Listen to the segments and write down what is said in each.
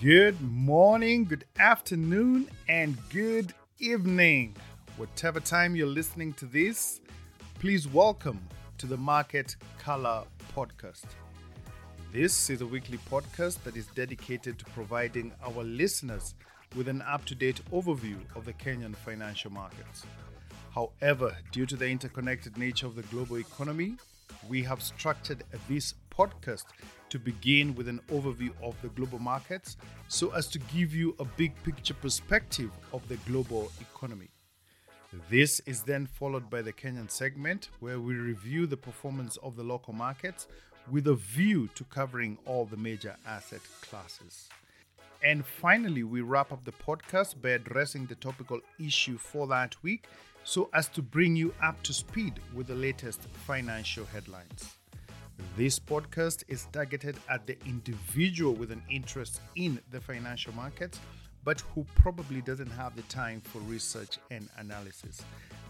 Good morning, good afternoon, and good evening. Whatever time you're listening to this, please welcome to the Market Color Podcast. This is a weekly podcast that is dedicated to providing our listeners with an up to date overview of the Kenyan financial markets. However, due to the interconnected nature of the global economy, we have structured this podcast to begin with an overview of the global markets so as to give you a big picture perspective of the global economy. This is then followed by the Kenyan segment where we review the performance of the local markets with a view to covering all the major asset classes. And finally, we wrap up the podcast by addressing the topical issue for that week so as to bring you up to speed with the latest financial headlines. This podcast is targeted at the individual with an interest in the financial markets, but who probably doesn't have the time for research and analysis.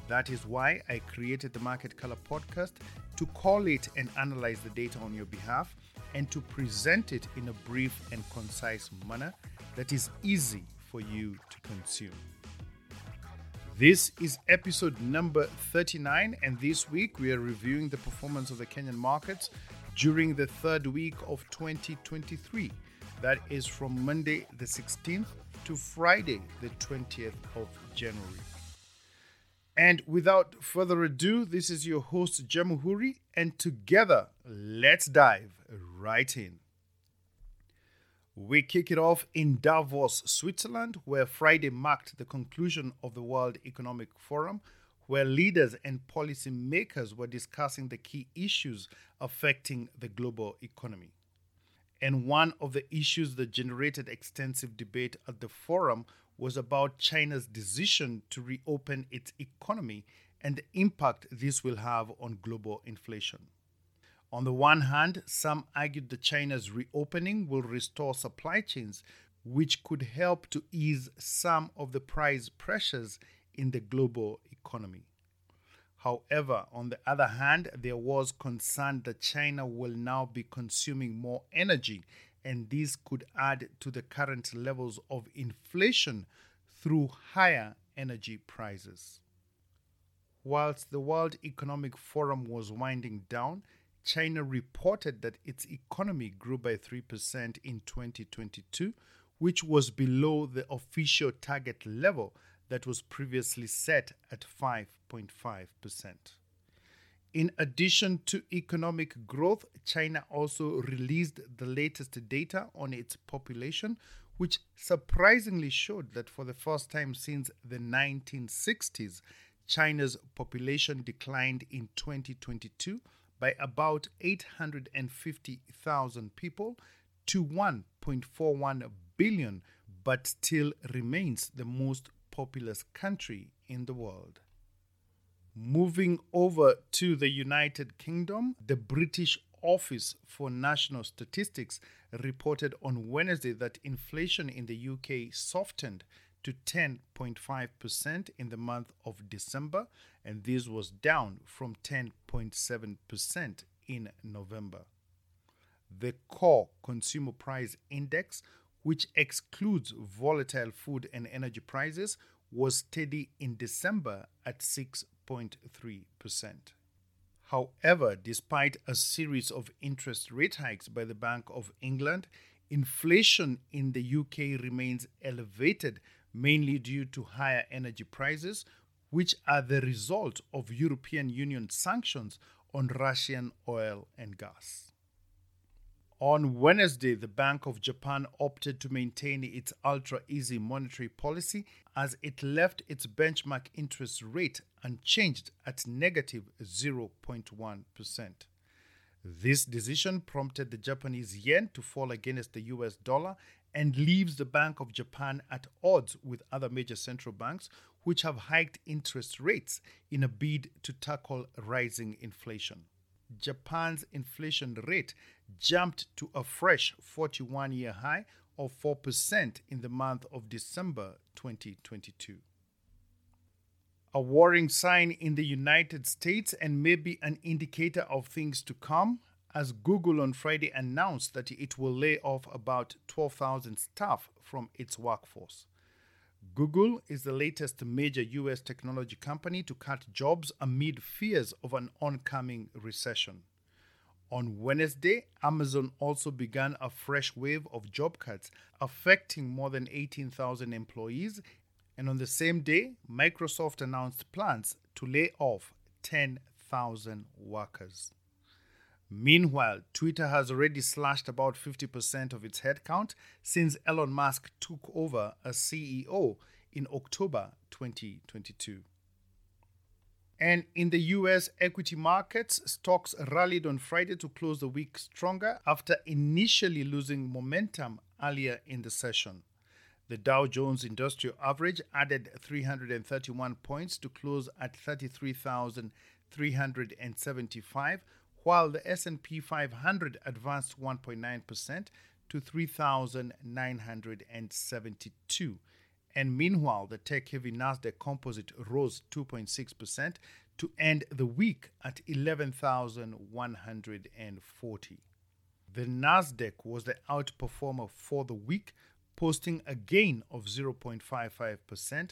That is why I created the Market Color podcast to call it and analyze the data on your behalf and to present it in a brief and concise manner that is easy for you to consume. This is episode number 39, and this week we are reviewing the performance of the Kenyan markets during the third week of 2023. That is from Monday the 16th to Friday the 20th of January. And without further ado, this is your host, Jamuhuri, and together, let's dive right in. We kick it off in Davos, Switzerland, where Friday marked the conclusion of the World Economic Forum, where leaders and policymakers were discussing the key issues affecting the global economy. And one of the issues that generated extensive debate at the forum was about China's decision to reopen its economy and the impact this will have on global inflation. On the one hand, some argued that China's reopening will restore supply chains, which could help to ease some of the price pressures in the global economy. However, on the other hand, there was concern that China will now be consuming more energy, and this could add to the current levels of inflation through higher energy prices. Whilst the World Economic Forum was winding down, China reported that its economy grew by 3% in 2022, which was below the official target level that was previously set at 5.5%. In addition to economic growth, China also released the latest data on its population, which surprisingly showed that for the first time since the 1960s, China's population declined in 2022 by about 850,000 people to 1.41 billion, but still remains the most populous country in the world. Moving over to the United Kingdom, the British Office for National Statistics reported on Wednesday that inflation in the UK softened to 10.5% in the month of December, and this was down from 10.7% in November. The core consumer price index, which excludes volatile food and energy prices, was steady in December at 6.3%. However, despite a series of interest rate hikes by the Bank of England, inflation in the UK remains elevated mainly due to higher energy prices, which are the result of European Union sanctions on Russian oil and gas. On Wednesday, the Bank of Japan opted to maintain its ultra easy monetary policy as it left its benchmark interest rate unchanged at negative 0.1. This decision prompted the Japanese yen to fall against the US dollar and leaves the Bank of Japan at odds with other major central banks, which have hiked interest rates in a bid to tackle rising inflation. Japan's inflation rate jumped to a fresh 41 year high of 4% in the month of December 2022. A worrying sign in the United States and maybe an indicator of things to come as Google on Friday announced that it will lay off about 12,000 staff from its workforce. Google is the latest major US technology company to cut jobs amid fears of an oncoming recession. On Wednesday, Amazon also began a fresh wave of job cuts affecting more than 18,000 employees. And on the same day, Microsoft announced plans to lay off 10,000 workers. Meanwhile, Twitter has already slashed about 50% of its headcount since Elon Musk took over as CEO in October 2022. And in the US equity markets, stocks rallied on Friday to close the week stronger after initially losing momentum earlier in the session. The Dow Jones Industrial Average added 331 points to close at 33,375, while the S&P 500 advanced 1.9% to 3,972. And meanwhile, the tech heavy Nasdaq Composite rose 2.6% to end the week at 11,140. The Nasdaq was the outperformer for the week, posting a gain of 0.55%,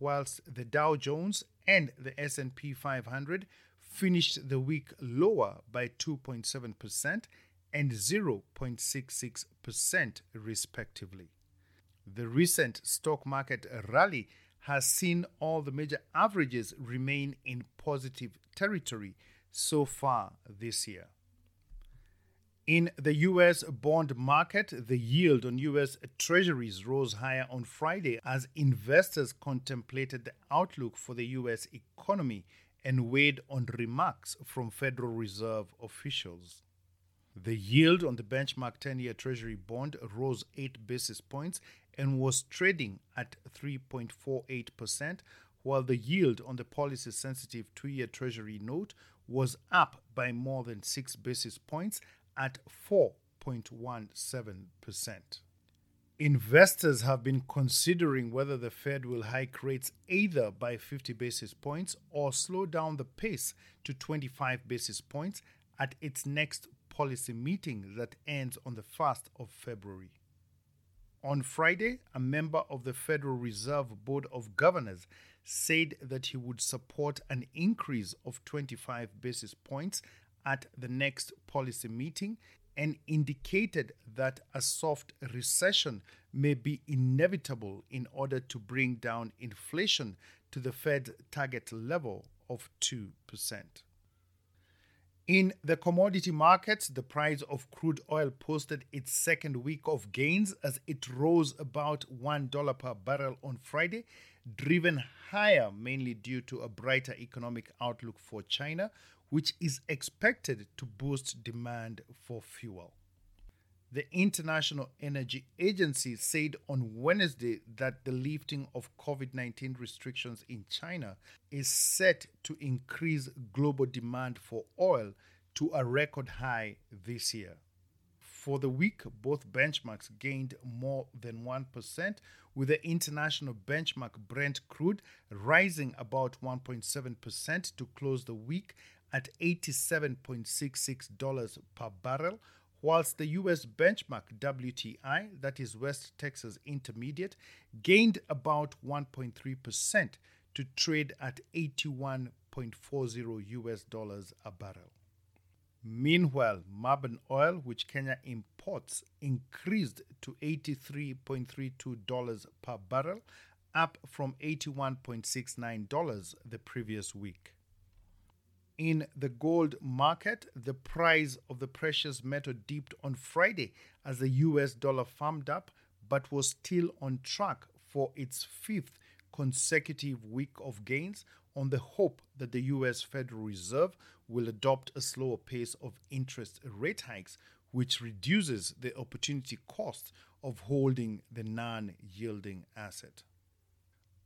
whilst the Dow Jones and the S&P 500 finished the week lower by 2.7% and 0.66% respectively. The recent stock market rally has seen all the major averages remain in positive territory so far this year. In the US bond market, the yield on US treasuries rose higher on Friday as investors contemplated the outlook for the US economy and weighed on remarks from Federal Reserve officials. The yield on the benchmark 10 year Treasury bond rose 8 basis points and was trading at 3.48%, while the yield on the policy sensitive two year Treasury note was up by more than 6 basis points at 4.17%. Investors have been considering whether the Fed will hike rates either by 50 basis points or slow down the pace to 25 basis points at its next policy meeting that ends on the 1st of February. On Friday, a member of the Federal Reserve Board of Governors said that he would support an increase of 25 basis points at the next policy meeting and indicated that a soft recession may be inevitable in order to bring down inflation to the Fed target level of 2%. In the commodity markets, the price of crude oil posted its second week of gains as it rose about $1 per barrel on Friday, driven higher mainly due to a brighter economic outlook for China, which is expected to boost demand for fuel. The International Energy Agency said on Wednesday that the lifting of COVID 19 restrictions in China is set to increase global demand for oil to a record high this year. For the week, both benchmarks gained more than 1%, with the international benchmark Brent crude rising about 1.7% to close the week at $87.66 per barrel, whilst the US benchmark WTI, that is West Texas Intermediate, gained about 1.3% to trade at 81.40 US dollars a barrel. Meanwhile, Murban oil, which Kenya imports, increased to $83.32 per barrel, up from $81.69 the previous week. In the gold market, the price of the precious metal dipped on Friday as the US dollar firmed up but was still on track for its fifth consecutive week of gains on the hope that the US Federal Reserve will adopt a slower pace of interest rate hikes, which reduces the opportunity cost of holding the non yielding asset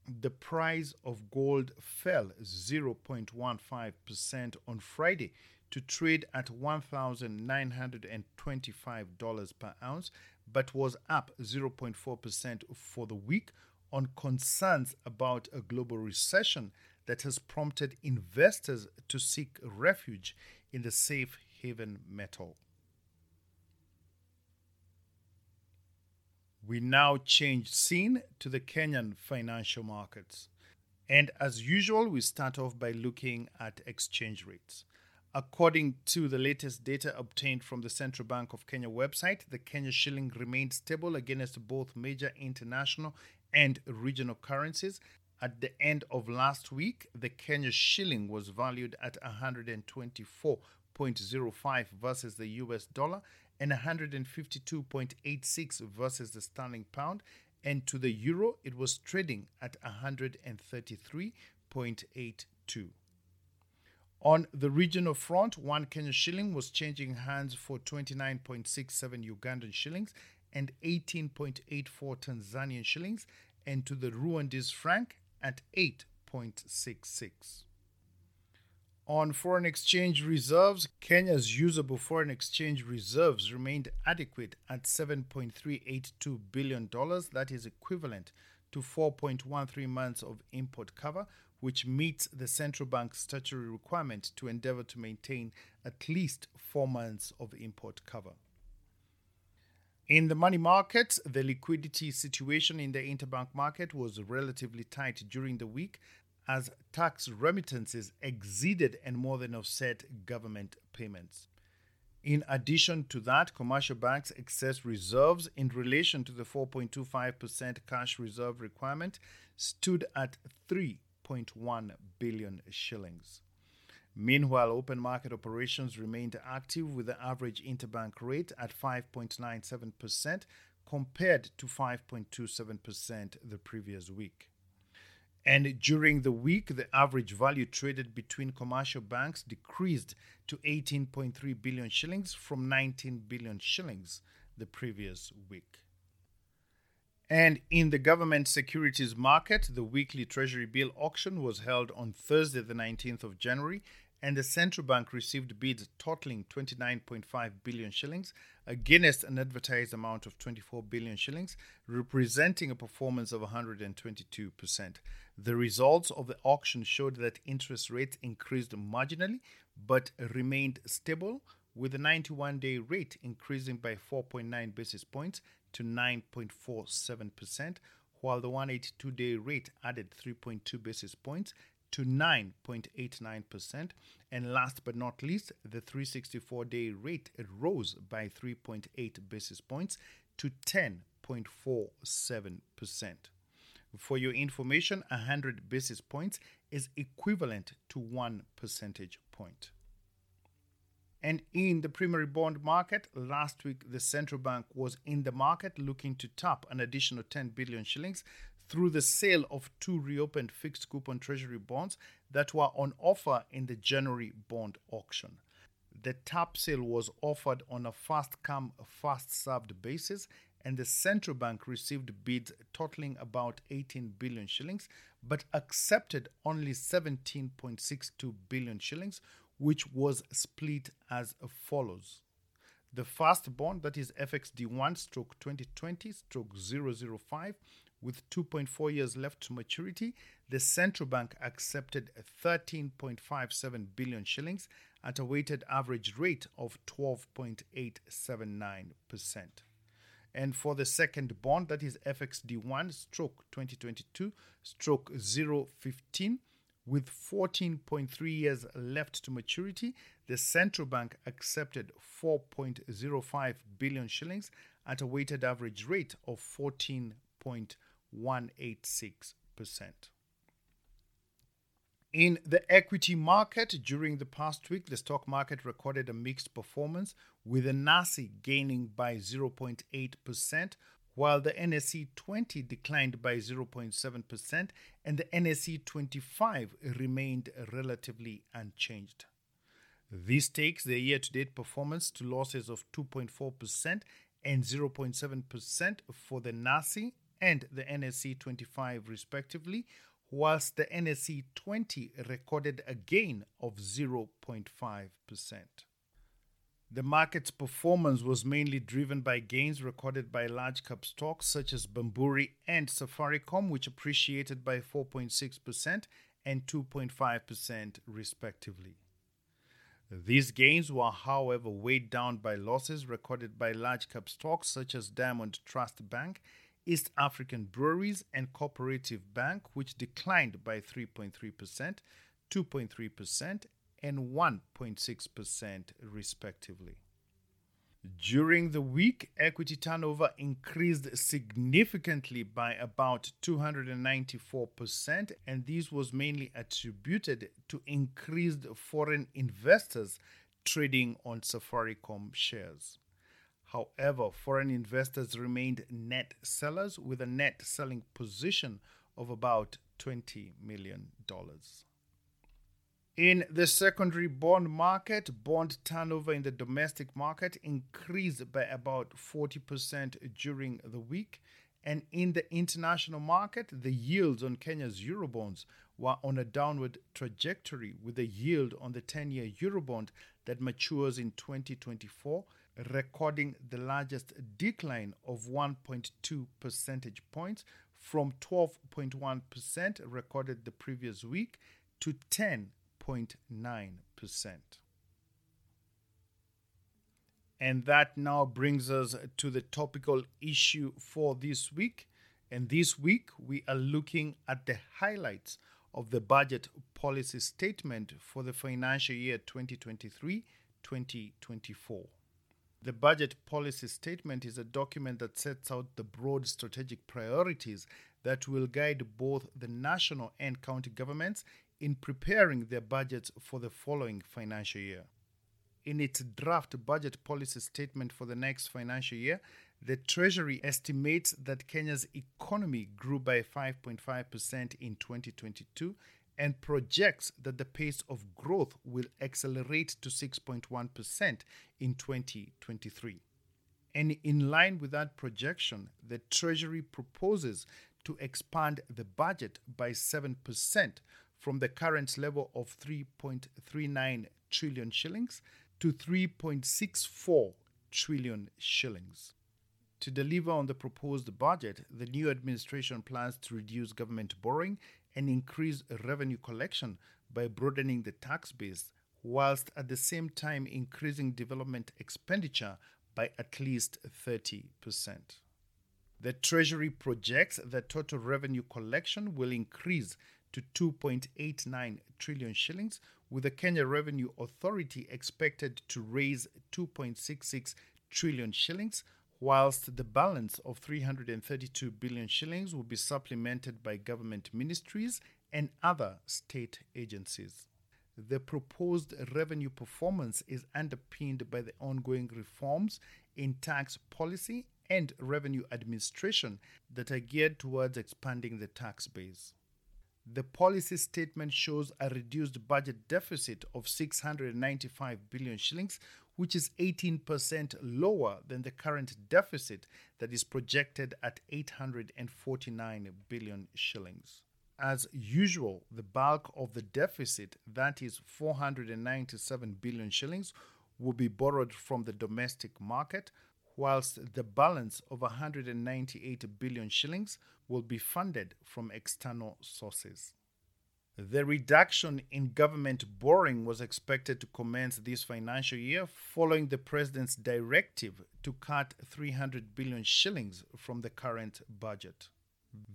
the price of gold fell 0.15% on Friday to trade at $1,925 per ounce, but was up 0.4% for the week on concerns about a global recession that has prompted investors to seek refuge in the safe haven metal. We now change scene to the Kenyan financial markets. And as usual, we start off by looking at exchange rates. According to the latest data obtained from the Central Bank of Kenya website, the Kenya shilling remained stable against both major international and regional currencies. At the end of last week, the Kenya shilling was valued at 124.05 versus the US dollar and 152.86 versus the sterling pound. And to the euro, it was trading at 133.82. On the regional front, one Kenya shilling was changing hands for 29.67 Ugandan shillings and 18.84 Tanzanian shillings, and to the Rwandese franc at 8.66. On foreign exchange reserves, Kenya's usable foreign exchange reserves remained adequate at $7.382 billion, that is equivalent to 4.13 months of import cover, which meets the central bank's statutory requirement to endeavor to maintain at least four months of import cover. In the money market, the liquidity situation in the interbank market was relatively tight during the week as tax remittances exceeded and more than offset government payments. In addition to that, commercial banks' excess reserves in relation to the 4.25% cash reserve requirement stood at 3.1 billion shillings. Meanwhile, open market operations remained active with the average interbank rate at 5.97% compared to 5.27% the previous week. And during the week, the average value traded between commercial banks decreased to 18.3 billion shillings from 19 billion shillings the previous week. And in the government securities market, the weekly Treasury bill auction was held on Thursday, the 19th of January, and the central bank received bids totaling 29.5 billion shillings against an advertised amount of 24 billion shillings, representing a performance of 122%. The results of the auction showed that interest rates increased marginally but remained stable, with the 91 day rate increasing by 4.9 basis points to 9.47%, while the 182 day rate added 3.2 basis points to 9.89%. And last but not least, the 364 day rate rose by 3.8 basis points to 10.47%. For your information, 100 basis points is equivalent to 1 percentage point. And in the primary bond market, last week the central bank was in the market looking to tap an additional 10 billion shillings through the sale of two reopened fixed coupon treasury bonds that were on offer in the January bond auction. The tap sale was offered on a first come, first served basis and the central bank received bids totaling about 18 billion shillings but accepted only 17.62 billion shillings which was split as follows the first bond that is fxd1 stroke 2020 stroke 005 with 2.4 years left to maturity the central bank accepted 13.57 billion shillings at a weighted average rate of 12.879 percent. And for the second bond that is FXD1 stroke 2022 stroke 015 with 14.3 years left to maturity, the central bank accepted 4.05 billion shillings at a weighted average rate of 14.186%. In the equity market during the past week, the stock market recorded a mixed performance with the NASI gaining by 0.8%, while the NSE 20 declined by 0.7% and the NSE 25 remained relatively unchanged. This takes the year to date performance to losses of 2.4% and 0.7% for the NASI and the NSE 25, respectively, whilst the NSE 20 recorded a gain of 0.5%. The market's performance was mainly driven by gains recorded by large cap stocks such as Bamburi and Safaricom, which appreciated by 4.6% and 2.5% respectively. These gains were, however, weighed down by losses recorded by large cap stocks such as Diamond Trust Bank, East African Breweries, and Cooperative Bank, which declined by 3.3%, 2.3%, and 1.6%, respectively. During the week, equity turnover increased significantly by about 294%, and this was mainly attributed to increased foreign investors trading on Safaricom shares. However, foreign investors remained net sellers with a net selling position of about $20 million. In the secondary bond market, bond turnover in the domestic market increased by about 40% during the week. And in the international market, the yields on Kenya's Eurobonds were on a downward trajectory, with the yield on the 10 year Eurobond that matures in 2024 recording the largest decline of 1.2 percentage points from 12.1% recorded the previous week to 10 0.9%. And that now brings us to the topical issue for this week. And this week, we are looking at the highlights of the budget policy statement for the financial year 2023 2024. The budget policy statement is a document that sets out the broad strategic priorities that will guide both the national and county governments in preparing their budgets for the following financial year. In its draft budget policy statement for the next financial year, the Treasury estimates that Kenya's economy grew by 5.5% in 2022 and projects that the pace of growth will accelerate to 6.1% in 2023. And in line with that projection, the Treasury proposes to expand the budget by 7% from the current level of 3.39 trillion shillings to 3.64 trillion shillings. To deliver on the proposed budget, the new administration plans to reduce government borrowing and increase revenue collection by broadening the tax base, whilst at the same time increasing development expenditure by at least 30%. The Treasury projects that total revenue collection will increase to 2.89 trillion shillings, with the Kenya Revenue Authority expected to raise 2.66 trillion shillings, whilst the balance of 332 billion shillings will be supplemented by government ministries and other state agencies. The proposed revenue performance is underpinned by the ongoing reforms in tax policy and revenue administration that are geared towards expanding the tax base. The policy statement shows a reduced budget deficit of 695 billion shillings, which is 18% lower than the current deficit that is projected at 849 billion shillings. As usual, the bulk of the deficit, that is 497 billion shillings, will be borrowed from the domestic market, whilst the balance of 198 billion shillings will be funded from external sources. The reduction in government borrowing was expected to commence this financial year following the president's directive to cut 300 billion shillings from the current budget.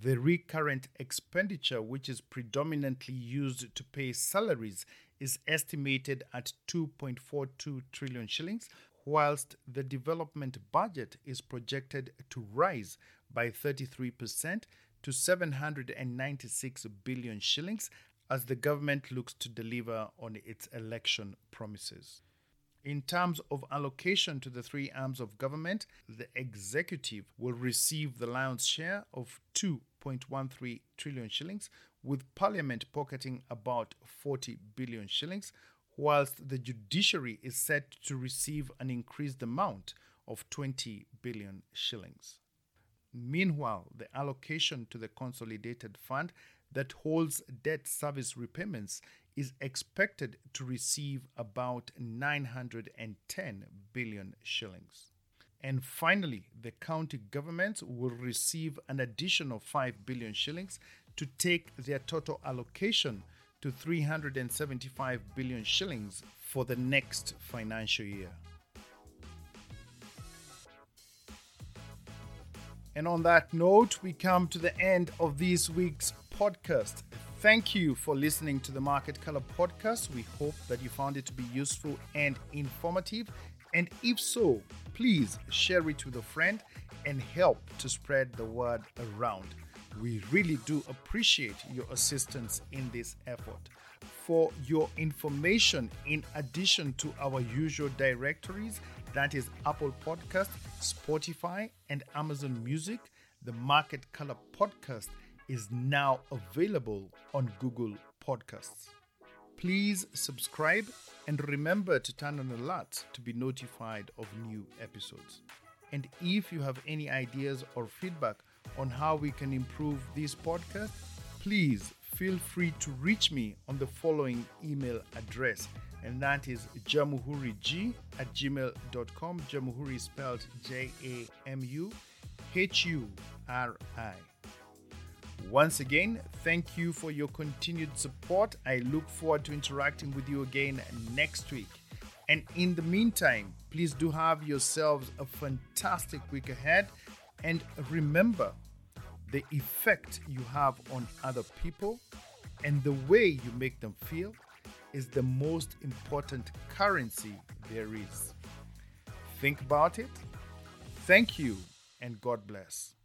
The recurrent expenditure, which is predominantly used to pay salaries, is estimated at 2.42 trillion shillings, whilst the development budget is projected to rise by 33% to 796 billion shillings as the government looks to deliver on its election promises. In terms of allocation to the three arms of government, the executive will receive the lion's share of 2.13 trillion shillings, with parliament pocketing about 40 billion shillings, whilst the judiciary is set to receive an increased amount of 20 billion shillings. Meanwhile, the allocation to the consolidated fund that holds debt service repayments is expected to receive about 910 billion shillings. And finally, the county governments will receive an additional 5 billion shillings to take their total allocation to 375 billion shillings for the next financial year. And on that note, we come to the end of this week's podcast. Thank you for listening to the Market Color podcast. We hope that you found it to be useful and informative. And if so, please share it with a friend and help to spread the word around. We really do appreciate your assistance in this effort. For your information, in addition to our usual directories, that is Apple Podcast, Spotify, and Amazon Music, the Market Color Podcast is now available on Google Podcasts. Please subscribe and remember to turn on alerts to be notified of new episodes. And if you have any ideas or feedback on how we can improve this podcast, please feel free to reach me on the following email address, and that is jamuhurig at gmail.com. Jamuhuri spelled J A M U H U R I. Once again, thank you for your continued support. I look forward to interacting with you again next week. And in the meantime, please do have yourselves a fantastic week ahead. And remember, the effect you have on other people and the way you make them feel is the most important currency there is. Think about it. Thank you, and God bless.